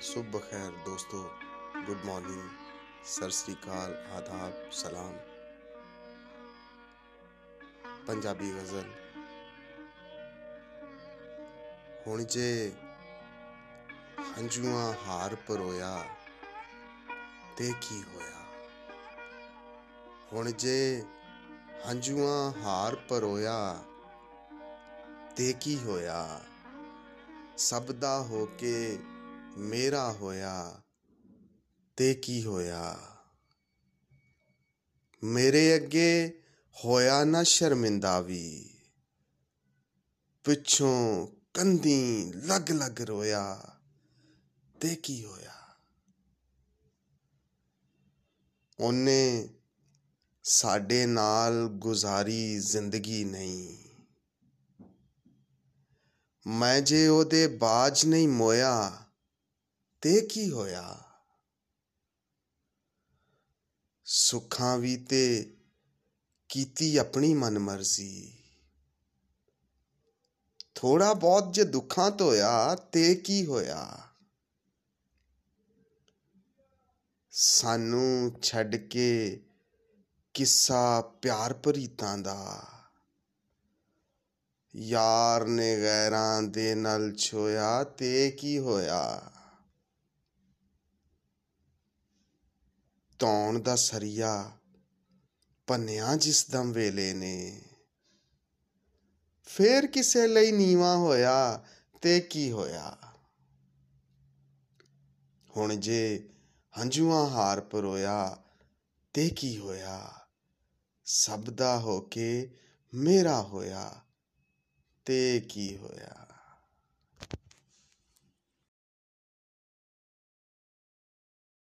ਸੁਬ ਬਖੈਰ ਦੋਸਤੋ, good morning, Sat Sri ਅਕਾਲ, ਆਦਾਬ, ਸਲਾਮ। ਪੰਜਾਬੀ ਗਜ਼ਲ। ਹੁਣ ਜੇ ਹੰਝੂਆਂ ਹਾਰ ਪਰੋਇਆ, ਤੇ ਕੀ ਹੋਇਆ? ਹੁਣ ਜੇ ਹੰਝੂਆਂ ਹਾਰ ਪਰੋਇਆ, ਤੇ ਕੀ ਹੋਇਆ? ਸਭ ਦਾ ਹੋ ਕੇ ਮੇਰਾ ਹੋਇਆ, ਤੇ ਕੀ ਹੋਇਆ? ਮੇਰੇ ਅੱਗੇ ਹੋਇਆ ਨਾ ਸ਼ਰਮਿੰਦਾ ਵੀ। ਪਿੱਛੋਂ ਕੰਦੀ ਲੱਗ ਲੱਗ ਰੋਇਆ, ਤੇ ਕੀ ਹੋਇਆ? ਉਹਨੇ ਸਾਡੇ ਨਾਲ ਗੁਜ਼ਾਰੀ ਜ਼ਿੰਦਗੀ ਨਹੀਂ। ਮੈਂ ਜੇ ਉਹਦੇ ਬਾਜ ਨਹੀਂ ਮੋਇਆ ਤੇ ਕੀ ਹੋਇਆ। ਸੁੱਖਾਂ ਵੀ ਤੇ ਕੀਤੀ ਆਪਣੀ ਮਨਮਰਜ਼ੀ। ਥੋੜਾ ਬਹੁਤ ਜੇ ਦੁੱਖਾਂ ਤੋਂ ਹੋਇਆ, ਤੇ ਕੀ ਹੋਇਆ? ਸਾਨੂੰ ਛੱਡ ਕੇ ਕਿੱਸਾ ਪਿਆਰ ਭਰੀਤਾਂ ਦਾ। ਯਾਰ ਨੇ ਗੈਰਾਂ ਦੇ ਨਾਲ ਛੋਇਆ, ਤੇ ਕੀ ਹੋਇਆ? ਤੌਣ ਦਾ ਸਰੀਆ ਪੰਨਿਆ ਜਿਸ ਦਮ ਵੇਲੇ ਨੇ। ਫੇਰ ਕਿਸੇ ਲਈ ਨੀਵਾ ਹੋਇਆ ਤੇ ਕੀ ਹੋਇਆ? ਹੁਣ ਜੇ ਹੰਝੂਆਂ ਹਾਰ ਪਰੋਇਆ ਤੇ ਕੀ ਹੋਇਆ? ਸਭ ਦਾ ਹੋ ਕੇ ਮੇਰਾ ਹੋਇਆ ਤੇ ਕੀ ਹੋਇਆ?